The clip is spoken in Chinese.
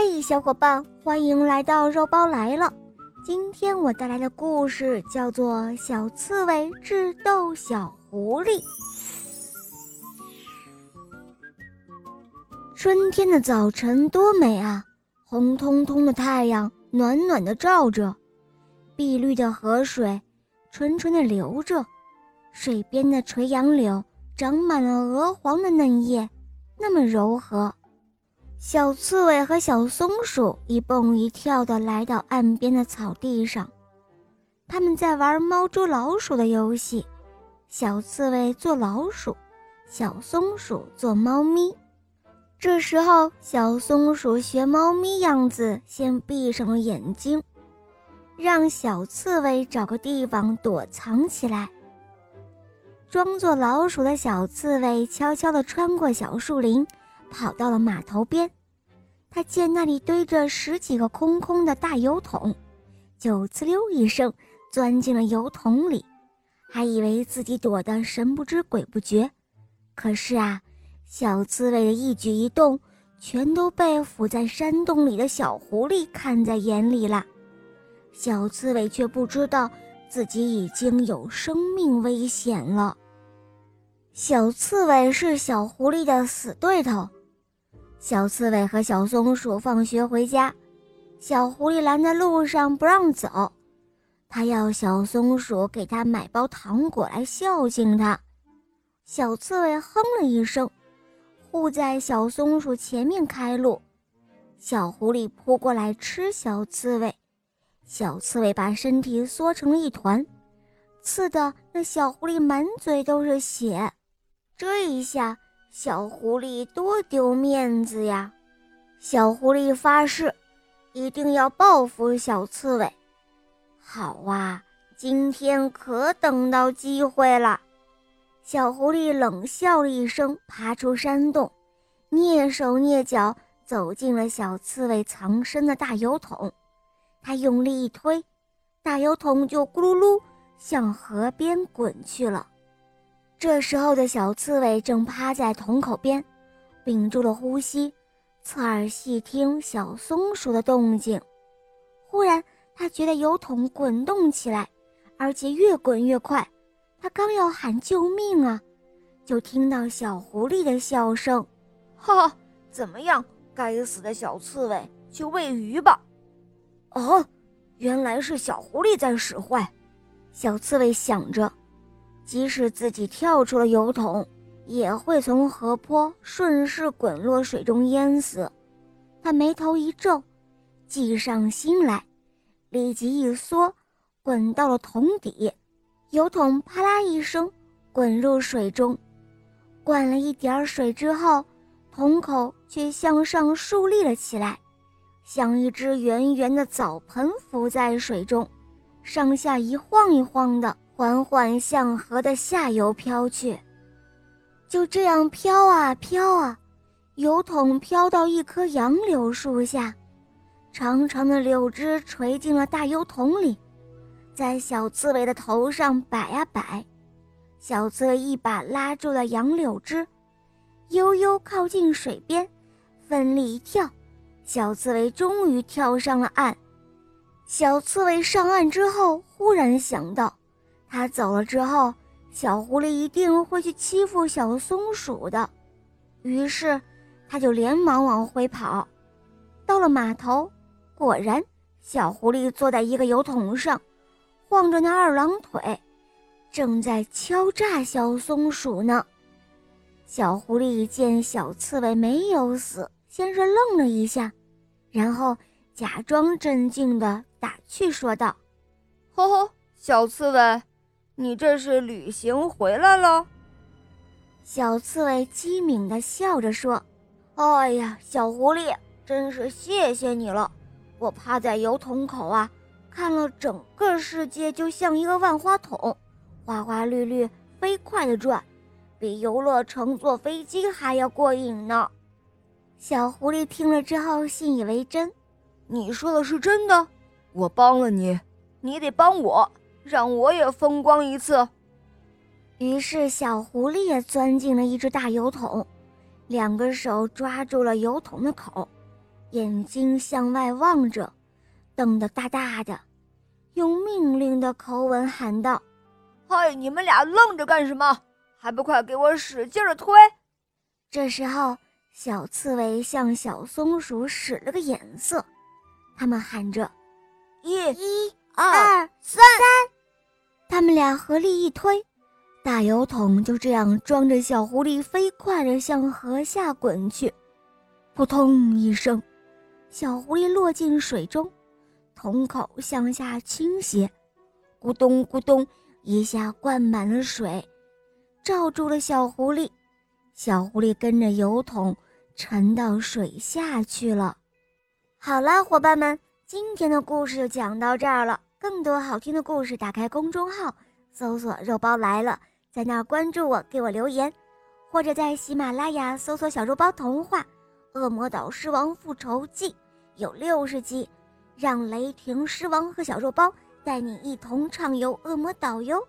嗨，小伙伴，欢迎来到肉包来了。今天我带来的故事叫做《小刺猬智斗小狐狸》。春天的早晨多美啊！红彤彤的太阳暖暖的照着，碧绿的河水纯纯的流着，水边的垂杨柳长满了鹅黄的嫩叶，那么柔和。小刺猬和小松鼠一蹦一跳地来到岸边的草地上，他们在玩猫捉老鼠的游戏。小刺猬做老鼠，小松鼠做猫咪。这时候，小松鼠学猫咪样子，先闭上了眼睛，让小刺猬找个地方躲藏起来。装作老鼠的小刺猬悄悄地穿过小树林。跑到了码头边，他见那里堆着十几个空空的大油桶，就呲溜一声钻进了油桶里，还以为自己躲得神不知鬼不觉。可是啊，小刺猬的一举一动全都被伏在山洞里的小狐狸看在眼里了。小刺猬却不知道自己已经有生命危险了。小刺猬是小狐狸的死对头。小刺猬和小松鼠放学回家，小狐狸拦在路上不让走，他要小松鼠给他买包糖果来孝敬他。小刺猬哼了一声，护在小松鼠前面开路。小狐狸扑过来吃小刺猬，小刺猬把身体缩成了一团，刺得那小狐狸满嘴都是血。这一下。小狐狸多丢面子呀！小狐狸发誓，一定要报复小刺猬。好啊，今天可等到机会了。小狐狸冷笑了一声，爬出山洞，蹑手蹑脚走进了小刺猬藏身的大油桶。他用力一推，大油桶就咕噜噜向河边滚去了。这时候的小刺猬正趴在桶口边，屏住了呼吸，侧耳细听小松鼠的动静。忽然，他觉得油桶滚动起来，而且越滚越快。他刚要喊救命啊，就听到小狐狸的笑声：“哈哈，怎么样？该死的小刺猬，去喂鱼吧！”哦，原来是小狐狸在使坏。小刺猬想着。即使自己跳出了油桶，也会从河坡顺势滚落水中淹死。他眉头一皱，计上心来，立即一缩，滚到了桶底。油桶啪啦一声滚入水中，灌了一点水之后，桶口却向上竖立了起来，像一只圆圆的澡盆浮在水中，上下一晃一晃的。缓缓向河的下游飘去，就这样飘啊飘啊，油桶飘到一棵杨柳树下，长长的柳枝垂进了大油桶里，在小刺猬的头上摆呀摆，小刺猬一把拉住了杨柳枝，悠悠靠近水边，奋力一跳，小刺猬终于跳上了岸。小刺猬上岸之后，忽然想到。他走了之后，小狐狸一定会去欺负小松鼠的，于是他就连忙往回跑。到了码头，果然小狐狸坐在一个油桶上，晃着那二郎腿，正在敲诈小松鼠呢。小狐狸见小刺猬没有死，先是愣了一下，然后假装镇静地打趣说道：“吼吼，小刺猬。”你这是旅行回来了？小刺猬机敏地笑着说：“哎呀，小狐狸，真是谢谢你了！我趴在油桶口啊，看了整个世界，就像一个万花筒，花花绿绿，飞快地转，比游乐城坐飞机还要过瘾呢。”小狐狸听了之后信以为真：“你说的是真的？我帮了你，你得帮我。”让我也风光一次。于是，小狐狸也钻进了一只大油桶，两个手抓住了油桶的口，眼睛向外望着，瞪得大大的，用命令的口吻喊道：“嗨，你们俩愣着干什么？还不快给我使劲的推！”这时候，小刺猬向小松鼠使了个眼色，他们喊着：“一、一、二、三！”他们俩合力一推，大油桶就这样装着小狐狸飞快地向河下滚去。扑通一声，小狐狸落进水中，桶口向下倾斜，咕咚咕咚，一下灌满了水，罩住了小狐狸。小狐狸跟着油桶沉到水下去了。好了，伙伴们，今天的故事就讲到这儿了。更多好听的故事，打开公众号搜索“肉包来了”，在那儿关注我，给我留言，或者在喜马拉雅搜索“小肉包童话《恶魔岛狮王复仇记》，有六十集，让雷霆狮王和小肉包带你一同畅游恶魔岛哟。